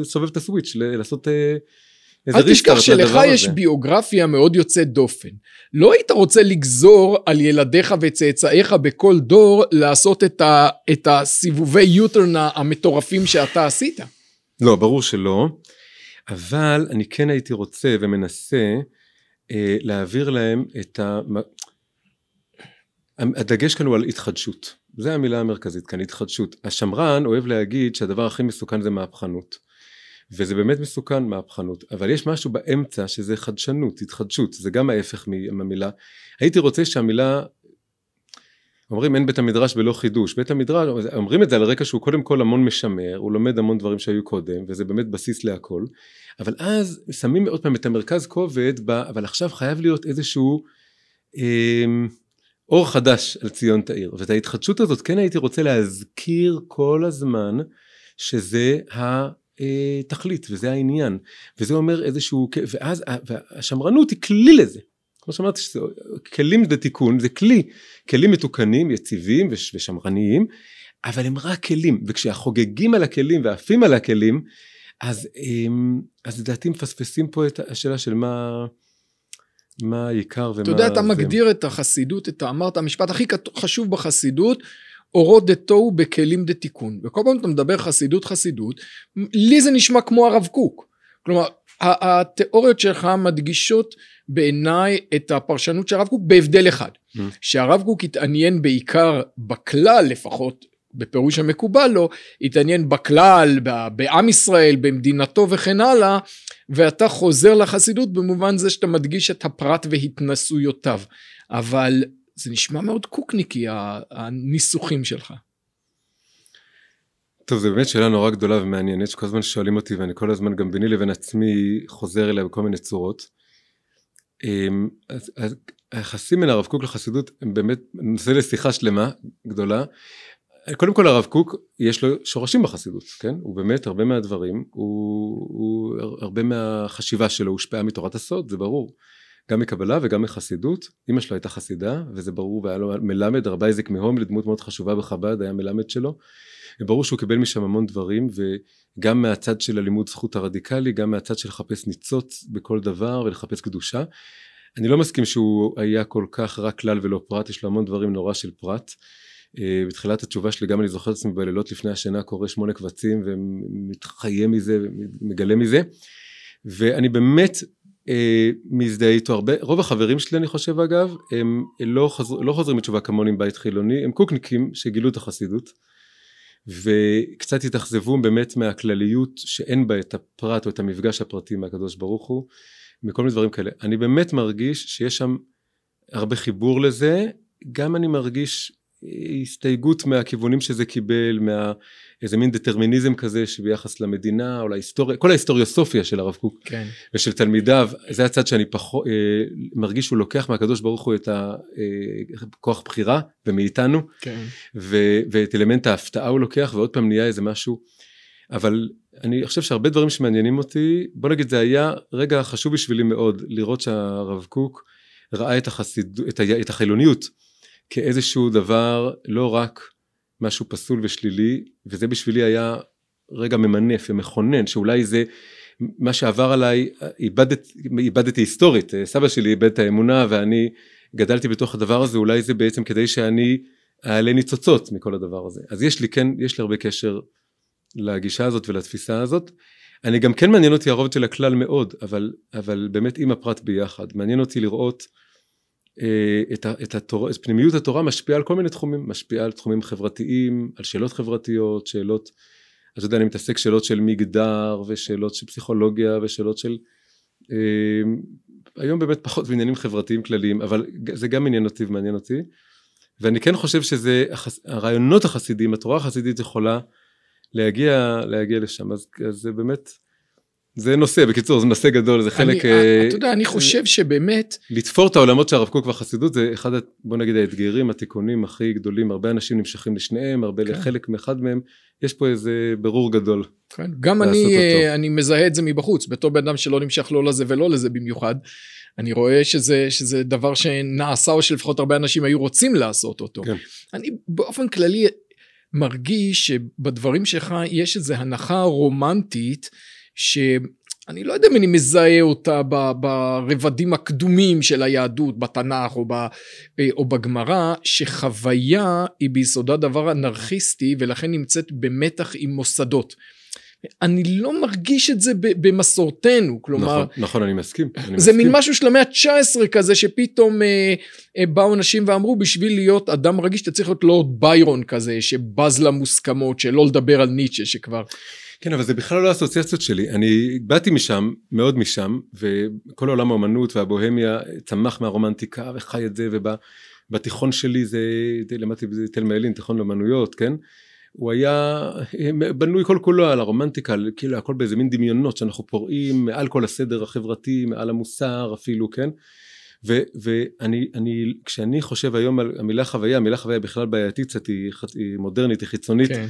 לסובב את הסוויץ', לעשות אה, איזה אל תשכח שלך יש הזה. ביוגרפיה מאוד יוצאת דופן. לא היית רוצה לגזור על ילדיך וצאצאיך בכל דור לעשות את, ה, את הסיבובי יוטרן המטורפים שאתה עשית. לא, ברור שלא, אבל אני כן הייתי רוצה ומנסה אה, להעביר להם את ה... הדגש כאן הוא על התחדשות, זה המילה המרכזית כאן, התחדשות. השמרן אוהב להגיד שהדבר הכי מסוכן זה מהפכנות. וזה באמת מסוכן מהפכנות, אבל יש משהו באמצע שזה חדשנות, התחדשות, זה גם ההפך מהמילה. הייתי רוצה שהמילה, אומרים אין בית המדרש בלא חידוש, בית המדרש, אומרים את זה על רקע שהוא קודם כל המון משמר, הוא לומד המון דברים שהיו קודם, וזה באמת בסיס להכל, אבל אז שמים עוד פעם את המרכז כובד, בה, אבל עכשיו חייב להיות איזשהו, אה, אור חדש על ציון תאיר ואת ההתחדשות הזאת כן הייתי רוצה להזכיר כל הזמן שזה התכלית וזה העניין וזה אומר איזשהו ואז השמרנות היא כלי לזה. כמו שאמרתי כלים לתיקון זה כלי כלים מתוקנים יציבים ושמרניים אבל הם רק כלים וכשהחוגגים על הכלים ועפים על הכלים אז אז לדעתי מפספסים פה את השאלה של מה מה העיקר ומה... אתה יודע, אתה. מגדיר את החסידות, אתה אמרת, המשפט הכי חשוב בחסידות, אורות דתוהו בכלים דתיקון. וכל פעם אתה מדבר חסידות חסידות, לי זה נשמע כמו הרב קוק. כלומר, התיאוריות שלך מדגישות בעיניי את הפרשנות של הרב קוק בהבדל אחד. Mm. שהרב קוק התעניין בעיקר בכלל לפחות בפירוש המקובל לו, התעניין בכלל, בעם ישראל, במדינתו וכן הלאה, ואתה חוזר לחסידות במובן זה שאתה מדגיש את הפרט והתנסויותיו. אבל זה נשמע מאוד קוקניקי הניסוחים שלך. טוב זו באמת שאלה נורא גדולה ומעניינת שכל הזמן שואלים אותי ואני כל הזמן גם ביני לבין עצמי חוזר אליה בכל מיני צורות. אמ, היחסים בין הרב קוק לחסידות הם באמת נושא לשיחה שלמה גדולה קודם כל הרב קוק יש לו שורשים בחסידות, כן? הוא באמת הרבה מהדברים, הוא, הוא הרבה מהחשיבה שלו הושפעה מתורת הסוד, זה ברור. גם מקבלה וגם מחסידות, אמא שלו הייתה חסידה וזה ברור והיה לו מלמד, הרב אייזק מהום לדמות מאוד חשובה בחב"ד, היה מלמד שלו. וברור שהוא קיבל משם המון דברים וגם מהצד של הלימוד זכות הרדיקלי, גם מהצד של לחפש ניצוץ בכל דבר ולחפש קדושה. אני לא מסכים שהוא היה כל כך רק כלל ולא פרט, יש לו המון דברים נורא של פרט. אה, בתחילת התשובה שלי גם אני זוכר את עצמי בלילות לפני השינה קורא שמונה קבצים ומתחיה מזה ומגלה מזה. ואני באמת אה, מזדהה איתו הרבה. רוב החברים שלי אני חושב אגב הם לא, חזר, לא חוזרים בתשובה כמוני מבית חילוני הם קוקניקים שגילו את החסידות. וקצת התאכזבו באמת מהכלליות שאין בה את הפרט או את המפגש הפרטי מהקדוש ברוך הוא מכל מיני דברים כאלה. אני באמת מרגיש שיש שם הרבה חיבור לזה. גם אני מרגיש הסתייגות מהכיוונים שזה קיבל, מה... איזה מין דטרמיניזם כזה שביחס למדינה או להיסטוריה, כל ההיסטוריוסופיה של הרב קוק כן. ושל תלמידיו, זה הצד שאני פחות, אה, מרגיש שהוא לוקח מהקדוש ברוך הוא את הכוח אה, בחירה ומאיתנו, כן. ו, ואת אלמנט ההפתעה הוא לוקח ועוד פעם נהיה איזה משהו, אבל אני חושב שהרבה דברים שמעניינים אותי, בוא נגיד זה היה רגע חשוב בשבילי מאוד לראות שהרב קוק ראה את, החסיד, את, ה, את החילוניות כאיזשהו דבר לא רק משהו פסול ושלילי, וזה בשבילי היה רגע ממנף ומכונן, שאולי זה מה שעבר עליי, איבדת, איבדתי היסטורית, סבא שלי איבד את האמונה ואני גדלתי בתוך הדבר הזה, אולי זה בעצם כדי שאני אעלה ניצוצות מכל הדבר הזה. אז יש לי כן, יש לי הרבה קשר לגישה הזאת ולתפיסה הזאת. אני גם כן מעניין אותי הרובד של הכלל מאוד, אבל, אבל באמת עם הפרט ביחד. מעניין אותי לראות את, את, התור, את פנימיות התורה משפיעה על כל מיני תחומים, משפיעה על תחומים חברתיים, על שאלות חברתיות, שאלות, אתה יודע, אני מתעסק שאלות של מגדר ושאלות של פסיכולוגיה ושאלות של, אה, היום באמת פחות בעניינים חברתיים כלליים, אבל זה גם עניין אותי ומעניין אותי. ואני כן חושב שזה, הרעיונות החסידיים, התורה החסידית יכולה להגיע, להגיע לשם, אז, אז זה באמת, זה נושא, בקיצור, זה נושא גדול, זה חלק... אני, uh, אתה יודע, אני חושב שבאמת... לתפור את העולמות של הרב קוק והחסידות זה אחד, בוא נגיד, האתגרים, התיקונים הכי גדולים, הרבה אנשים נמשכים לשניהם, הרבה כן. לחלק מאחד מהם, יש פה איזה ברור גדול. כן, גם אני, אה, אני מזהה את זה מבחוץ, בתור בן אדם שלא נמשך לא לזה ולא לזה במיוחד. אני רואה שזה, שזה דבר שנעשה או שלפחות הרבה אנשים היו רוצים לעשות אותו. כן. אני באופן כללי מרגיש שבדברים שלך יש איזו הנחה רומנטית שאני לא יודע אם אני מזהה אותה ברבדים הקדומים של היהדות, בתנ"ך או, ב, או בגמרא, שחוויה היא ביסודה דבר אנרכיסטי ולכן נמצאת במתח עם מוסדות. אני לא מרגיש את זה במסורתנו, כלומר... נכון, נכון, אני מסכים. אני זה מסכים. מין משהו של המאה ה-19 כזה, שפתאום אה, אה, באו אנשים ואמרו, בשביל להיות אדם רגיש, אתה צריך להיות לורד ביירון כזה, שבז למוסכמות, שלא לדבר על ניטשה, שכבר... כן, אבל זה בכלל לא האסוציאציות שלי. אני באתי משם, מאוד משם, וכל עולם האומנות והבוהמיה צמח מהרומנטיקה וחי את זה, ובתיכון שלי זה, למדתי בתל מאלין, תיכון לאומנויות, כן? הוא היה בנוי כל כולו על הרומנטיקה, כאילו הכל באיזה מין דמיונות שאנחנו פורעים מעל כל הסדר החברתי, מעל המוסר אפילו, כן? ו, ואני, אני, כשאני חושב היום על המילה חוויה, המילה חוויה בכלל בעייתית קצת, היא, היא מודרנית, היא חיצונית. כן.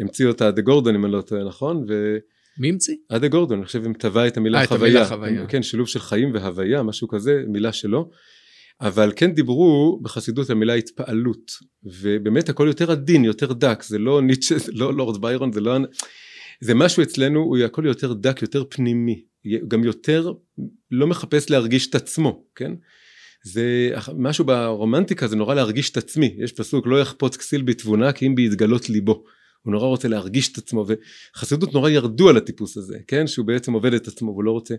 המציא אותה אדה גורדון אם אני לא טועה נכון ו... מי המציא? אדה גורדון אני חושב אם טבע את המילה 아, חוויה, את המילה חוויה. כן שילוב של חיים והוויה משהו כזה מילה שלו אבל כן דיברו בחסידות על מילה התפעלות ובאמת הכל יותר עדין יותר דק זה לא ניטשה זה (laughs) לא לורד ביירון זה לא זה משהו אצלנו הוא הכל יותר דק יותר פנימי גם יותר לא מחפש להרגיש את עצמו כן זה משהו ברומנטיקה זה נורא להרגיש את עצמי. יש פסוק לא יחפוץ כסיל בתבונה כי אם בהתגלות ליבו. הוא נורא רוצה להרגיש את עצמו וחסידות נורא ירדו על הטיפוס הזה כן? שהוא בעצם עובד את עצמו והוא לא רוצה.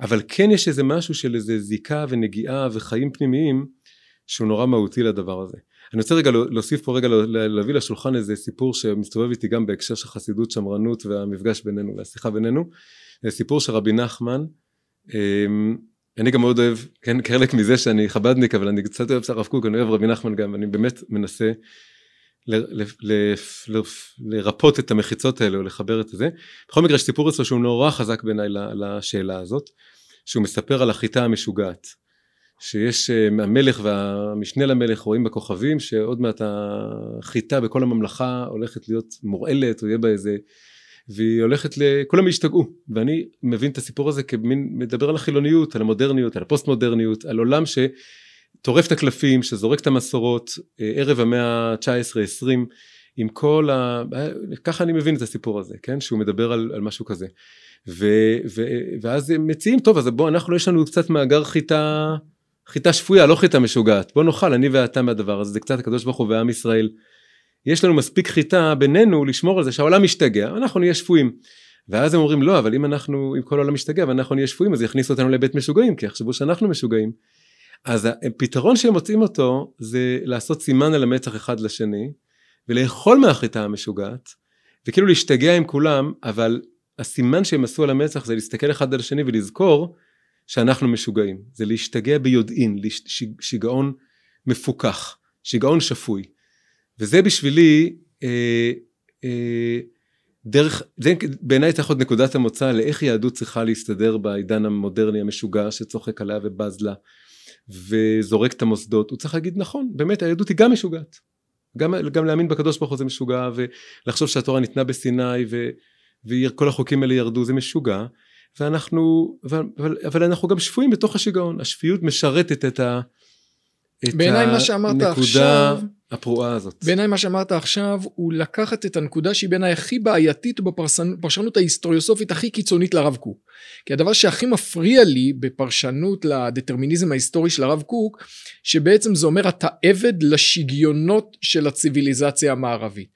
אבל כן יש איזה משהו של איזה זיקה ונגיעה וחיים פנימיים שהוא נורא מהותי לדבר הזה. אני רוצה רגע להוסיף פה רגע להביא לשולחן איזה סיפור שמסתובב איתי גם בהקשר של חסידות שמרנות והמפגש בינינו והשיחה בינינו. סיפור של רבי נחמן אמ, אני גם מאוד אוהב, כן, חלק מזה שאני חבדניק, אבל אני קצת אוהב הרב קוק, אני אוהב רבי נחמן גם, אני באמת מנסה לרפות את המחיצות האלה או לחבר את זה. בכל מקרה יש סיפור אצלו שהוא נורא חזק בעיניי לשאלה הזאת, שהוא מספר על החיטה המשוגעת. שיש אה, המלך והמשנה למלך רואים בכוכבים שעוד מעט החיטה בכל הממלכה הולכת להיות מורעלת או יהיה בה איזה והיא הולכת ל... כולם ישתגעו ואני מבין את הסיפור הזה כמין מדבר על החילוניות על המודרניות על הפוסט מודרניות על עולם שטורף את הקלפים שזורק את המסורות אה, ערב המאה ה-19-20 עם כל ה... ככה אני מבין את הסיפור הזה כן? שהוא מדבר על, על משהו כזה. ו, ו, ואז הם מציעים טוב אז בוא אנחנו יש לנו קצת מאגר חיטה חיטה שפויה לא חיטה משוגעת. בוא נאכל אני ואתה מהדבר הזה. זה קצת הקדוש ברוך הוא ועם ישראל יש לנו מספיק חיטה בינינו לשמור על זה שהעולם משתגע אנחנו נהיה שפויים. ואז הם אומרים לא אבל אם אנחנו אם כל העולם משתגע ואנחנו נהיה שפויים אז יכניסו אותנו לבית משוגעים כי יחשבו שאנחנו משוגעים. אז הפתרון שהם מוצאים אותו זה לעשות סימן על המצח אחד לשני ולאכול מהחיטה המשוגעת וכאילו להשתגע עם כולם אבל הסימן שהם עשו על המצח זה להסתכל אחד על השני ולזכור שאנחנו משוגעים. זה להשתגע ביודעין שיגעון מפוקח שיגעון שפוי וזה בשבילי אה, אה, דרך, זה בעיניי צריך להיות נקודת המוצא לאיך יהדות צריכה להסתדר בעידן המודרני המשוגע שצוחק עליה ובז לה וזורק את המוסדות, הוא צריך להגיד נכון, באמת היהדות היא גם משוגעת. גם, גם להאמין בקדוש ברוך הוא זה משוגע ולחשוב שהתורה ניתנה בסיני וכל החוקים האלה ירדו זה משוגע. ואנחנו אבל, אבל אנחנו גם שפויים בתוך השיגעון. השפיות משרתת את, ה, בעיניי מה שאמרת עכשיו הפרועה הזאת. בעיניי מה שאמרת עכשיו הוא לקחת את הנקודה שהיא בעיניי הכי בעייתית בפרשנות ההיסטוריוסופית הכי קיצונית לרב קוק. כי הדבר שהכי מפריע לי בפרשנות לדטרמיניזם ההיסטורי של הרב קוק שבעצם זה אומר אתה עבד לשגיונות של הציוויליזציה המערבית.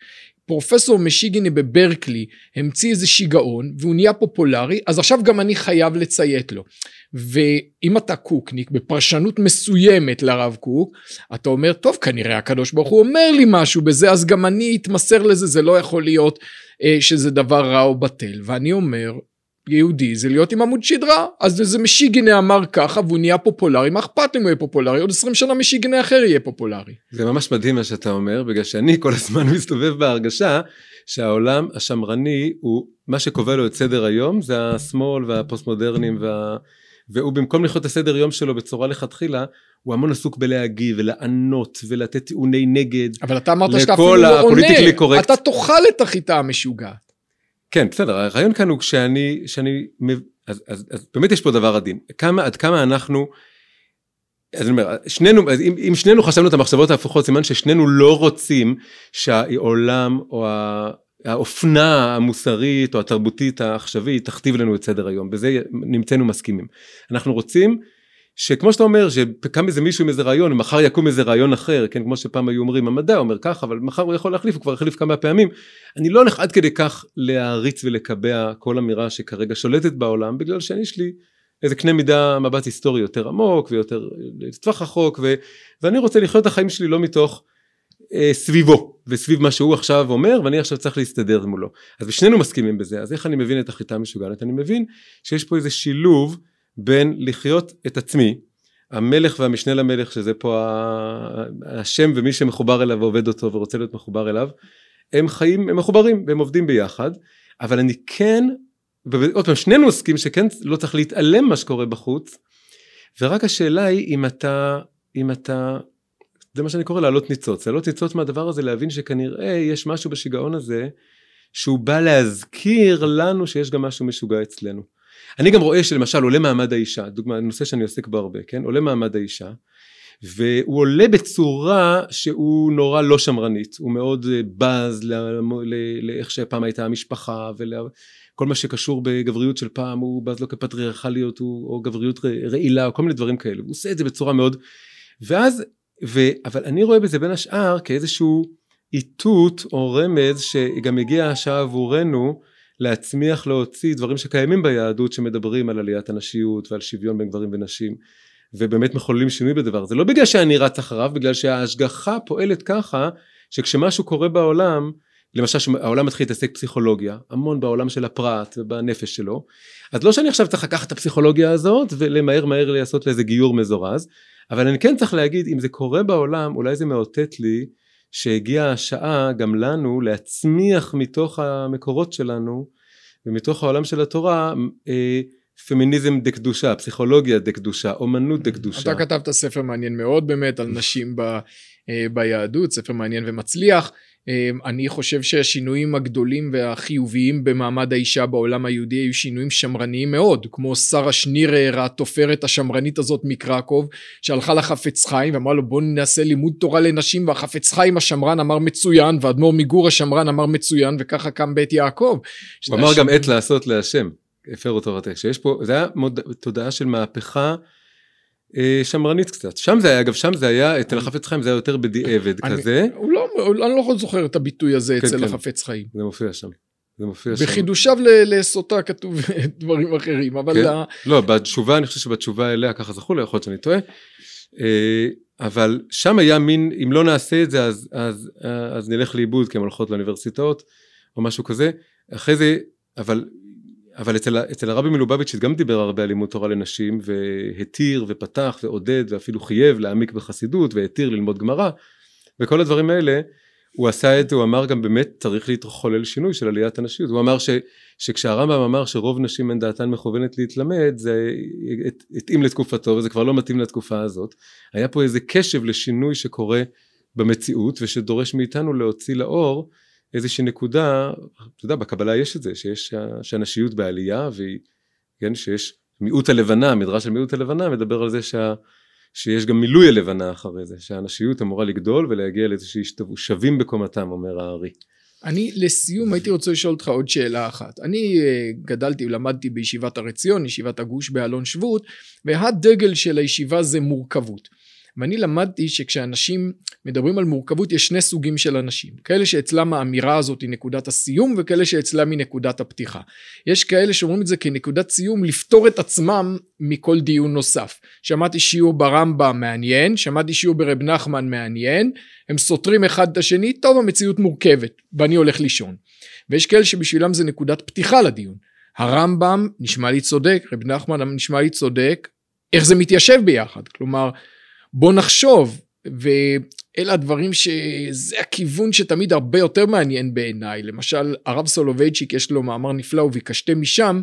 פרופסור משיגיני בברקלי המציא איזה שיגעון והוא נהיה פופולרי אז עכשיו גם אני חייב לציית לו. ואם אתה קוקניק בפרשנות מסוימת לרב קוק אתה אומר טוב כנראה הקדוש ברוך הוא אומר לי משהו בזה אז גם אני אתמסר לזה זה לא יכול להיות אה, שזה דבר רע או בטל ואני אומר יהודי זה להיות עם עמוד שדרה אז זה משיגנה אמר ככה והוא נהיה פופולרי מה אכפת לי אם הוא יהיה פופולרי עוד 20 שנה משיגנה אחר יהיה פופולרי. זה ממש מדהים מה שאתה אומר בגלל שאני כל הזמן (laughs) מסתובב בהרגשה שהעולם השמרני הוא מה שקובע לו את סדר היום זה השמאל והפוסט מודרניים וה... והוא במקום לחיות את הסדר יום שלו בצורה לכתחילה הוא המון עסוק בלהגיב ולענות ולתת טיעוני נגד אבל אתה אמרת שאתה אפילו לא עונה אתה תאכל את החיטה המשוגעת. כן בסדר הרעיון כאן הוא שאני שאני אז, אז, אז באמת יש פה דבר עדין. כמה עד כמה אנחנו אז אני אומר שנינו אם, אם שנינו חשבנו את המחשבות ההפוכות סימן ששנינו לא רוצים שהעולם או האופנה המוסרית או התרבותית העכשווית תכתיב לנו את סדר היום. בזה נמצאנו מסכימים. אנחנו רוצים שכמו שאתה אומר שקם איזה מישהו עם איזה רעיון ומחר יקום איזה רעיון אחר כן כמו שפעם היו אומרים המדע אומר ככה אבל מחר הוא יכול להחליף הוא כבר החליף כמה פעמים. אני לא הולך עד כדי כך להעריץ ולקבע כל אמירה שכרגע שולטת בעולם בגלל שיש לי איזה קנה מידה מבט היסטורי יותר עמוק ויותר לטווח רחוק ו, ואני רוצה לחיות את החיים שלי לא מתוך אה, סביבו וסביב מה שהוא עכשיו אומר ואני עכשיו צריך להסתדר מולו. אז שנינו מסכימים בזה אז איך אני מבין את החיטה המשוגעת? אני מבין שיש פה איזה שילוב בין לחיות את עצמי, המלך והמשנה למלך שזה פה השם ומי שמחובר אליו ועובד אותו ורוצה להיות מחובר אליו, הם חיים, הם מחוברים והם עובדים ביחד, אבל אני כן, ועוד פעם שנינו עוסקים שכן לא צריך להתעלם מה שקורה בחוץ, ורק השאלה היא אם אתה, אם אתה, זה מה שאני קורא להעלות ניצוץ, להעלות ניצוץ מהדבר הזה להבין שכנראה יש משהו בשיגעון הזה שהוא בא להזכיר לנו שיש גם משהו משוגע אצלנו. אני גם רואה שלמשל עולה מעמד האישה, דוגמה, נושא שאני עוסק בו הרבה, כן? עולה מעמד האישה, והוא עולה בצורה שהוא נורא לא שמרנית, הוא מאוד אה, בז לאיך שפעם הייתה המשפחה ולכל מה שקשור בגבריות של פעם, הוא בז לו כפטריארכליות או גבריות רעילה או כל מיני דברים כאלה, הוא עושה את זה בצורה מאוד, ואז, ו, אבל אני רואה בזה בין השאר כאיזשהו איתות או רמז שגם הגיעה השעה עבורנו להצמיח להוציא דברים שקיימים ביהדות שמדברים על עליית הנשיות ועל שוויון בין גברים ונשים ובאמת מחוללים שינוי בדבר. זה לא בגלל שאני רץ אחריו בגלל שההשגחה פועלת ככה שכשמשהו קורה בעולם למשל שהעולם מתחיל להתעסק פסיכולוגיה המון בעולם של הפרט ובנפש שלו אז לא שאני עכשיו צריך לקחת את הפסיכולוגיה הזאת ולמהר מהר לעשות לאיזה גיור מזורז אבל אני כן צריך להגיד אם זה קורה בעולם אולי זה מאותת לי שהגיעה השעה גם לנו להצמיח מתוך המקורות שלנו ומתוך העולם של התורה אה, פמיניזם דקדושה, פסיכולוגיה דקדושה, אומנות דקדושה. אתה כתבת ספר מעניין מאוד באמת על נשים ב, אה, ביהדות, ספר מעניין ומצליח. אמ, אני חושב שהשינויים הגדולים והחיוביים במעמד האישה בעולם היהודי היו שינויים שמרניים מאוד כמו שרה שנירר התופרת השמרנית הזאת מקרקוב שהלכה לחפץ חיים ואמרה לו בוא נעשה לימוד תורה לנשים והחפץ חיים השמרן אמר מצוין ואדמו"ר מגור השמרן אמר מצוין וככה קם בית יעקב. הוא אמר גם עת לעשות להשם הפרו תורתך שיש פה זה היה מוד, תודעה של מהפכה שמרנית קצת. שם זה היה, אגב, שם זה היה, אצל החפץ חיים זה היה יותר בדיעבד כזה. הוא לא, אני לא זוכר את הביטוי הזה כן, אצל כן. החפץ חיים. זה מופיע שם. זה מופיע שם. בחידושיו לסוטה כתוב (laughs) דברים אחרים, אבל... כן? לה... לא, בתשובה, אני חושב שבתשובה אליה ככה זכו לי, יכול להיות שאני טועה. אה, אבל שם היה מין, אם לא נעשה את זה אז, אז, אז נלך לאיבוד כי הן הולכות לאוניברסיטאות או משהו כזה. אחרי זה, אבל אבל אצל, אצל הרבי מלובביץ' גם דיבר הרבה על לימוד תורה לנשים והתיר ופתח ועודד ואפילו חייב להעמיק בחסידות והתיר ללמוד גמרא וכל הדברים האלה הוא עשה את זה הוא אמר גם באמת צריך להתחולל שינוי של עליית הנשיות. הוא אמר ש, שכשהרמב"ם אמר שרוב נשים אין דעתן מכוונת להתלמד זה התאים לתקופתו וזה כבר לא מתאים לתקופה הזאת. היה פה איזה קשב לשינוי שקורה במציאות ושדורש מאיתנו להוציא לאור איזושהי נקודה, אתה יודע, בקבלה יש את זה, שיש, שהנשיות בעלייה, והיא, כן, שיש מיעוט הלבנה, המדרש של מיעוט הלבנה מדבר על זה שה, שיש גם מילוי הלבנה אחרי זה, שהאנשיות אמורה לגדול ולהגיע לאיזושהי שווים בקומתם, אומר הארי. אני לסיום הייתי רוצה לשאול אותך עוד שאלה אחת. אני אה, גדלתי ולמדתי בישיבת הר עציון, ישיבת הגוש באלון שבות, והדגל של הישיבה זה מורכבות. ואני למדתי שכשאנשים מדברים על מורכבות יש שני סוגים של אנשים. כאלה שאצלם האמירה הזאת היא נקודת הסיום וכאלה שאצלם היא נקודת הפתיחה. יש כאלה שאומרים את זה כנקודת סיום לפתור את עצמם מכל דיון נוסף. שמעתי שיעור ברמב"ם מעניין שמעתי שיעור ברב נחמן מעניין הם סותרים אחד את השני טוב המציאות מורכבת ואני הולך לישון. ויש כאלה שבשבילם זה נקודת פתיחה לדיון. הרמב"ם נשמע לי צודק רב נחמן נשמע לי צודק איך זה מתיישב ביחד? כלומר בוא נחשוב ואלה הדברים שזה הכיוון שתמיד הרבה יותר מעניין בעיניי. למשל הרב סולובייצ'יק יש לו מאמר נפלא וביקשתם משם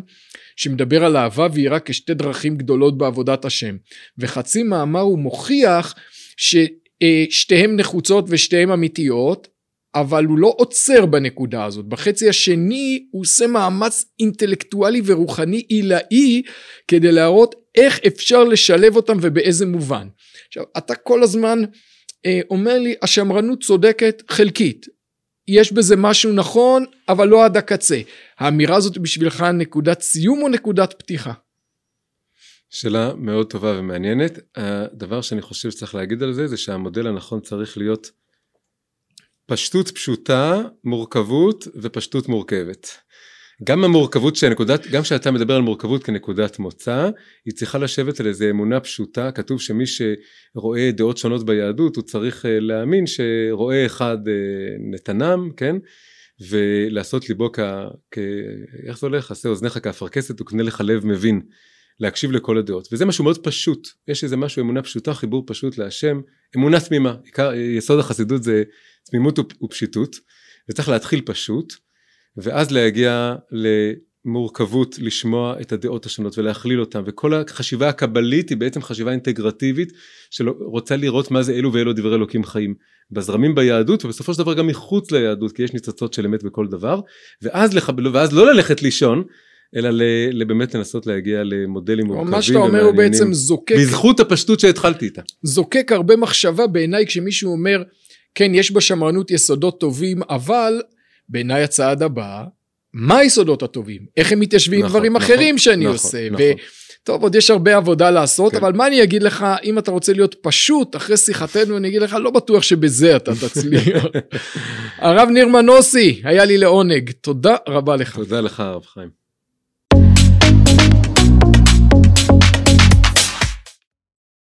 שמדבר על אהבה ויראה כשתי דרכים גדולות בעבודת השם. וחצי מאמר הוא מוכיח ששתיהם נחוצות ושתיהם אמיתיות אבל הוא לא עוצר בנקודה הזאת. בחצי השני הוא עושה מאמץ אינטלקטואלי ורוחני עילאי כדי להראות איך אפשר לשלב אותם ובאיזה מובן. עכשיו אתה כל הזמן אה, אומר לי השמרנות צודקת חלקית יש בזה משהו נכון אבל לא עד הקצה האמירה הזאת בשבילך נקודת סיום או נקודת פתיחה? שאלה מאוד טובה ומעניינת הדבר שאני חושב שצריך להגיד על זה זה שהמודל הנכון צריך להיות פשטות פשוטה מורכבות ופשטות מורכבת גם המורכבות שהנקודת, גם כשאתה מדבר על מורכבות כנקודת מוצא, היא צריכה לשבת על איזה אמונה פשוטה, כתוב שמי שרואה דעות שונות ביהדות הוא צריך אה, להאמין שרואה אחד אה, נתנם, כן? ולעשות ליבו כ... כ... איך זה הולך? עשה אוזניך כאפרכסת וקנה לך לב מבין. להקשיב לכל הדעות וזה משהו מאוד פשוט יש איזה משהו אמונה פשוטה חיבור פשוט להשם אמונה תמימה יסוד החסידות זה תמימות ופשיטות וצריך להתחיל פשוט ואז להגיע למורכבות לשמוע את הדעות השונות ולהכליל אותן וכל החשיבה הקבלית היא בעצם חשיבה אינטגרטיבית שרוצה לראות מה זה אלו ואלו דברי אלוקים חיים. בזרמים ביהדות ובסופו של דבר גם מחוץ ליהדות כי יש ניצוצות של אמת בכל דבר ואז, לח... ואז לא ללכת לישון אלא ל, באמת לנסות להגיע למודלים מורכבים מה שאתה אומר הוא בעצם זוקק בזכות הפשטות שהתחלתי איתה. זוקק הרבה מחשבה בעיניי כשמישהו אומר כן יש בשמרנות יסודות טובים אבל בעיניי הצעד הבא, מה היסודות הטובים? איך הם מתיישבים נכון, דברים נכון, אחרים שאני נכון, עושה? נכון. טוב, עוד יש הרבה עבודה לעשות, כן. אבל מה אני אגיד לך, אם אתה רוצה להיות פשוט, אחרי שיחתנו, אני אגיד לך, לא בטוח שבזה אתה תצליח. (laughs) הרב ניר מנוסי, היה לי לעונג. תודה רבה לך. תודה לך, הרב חיים.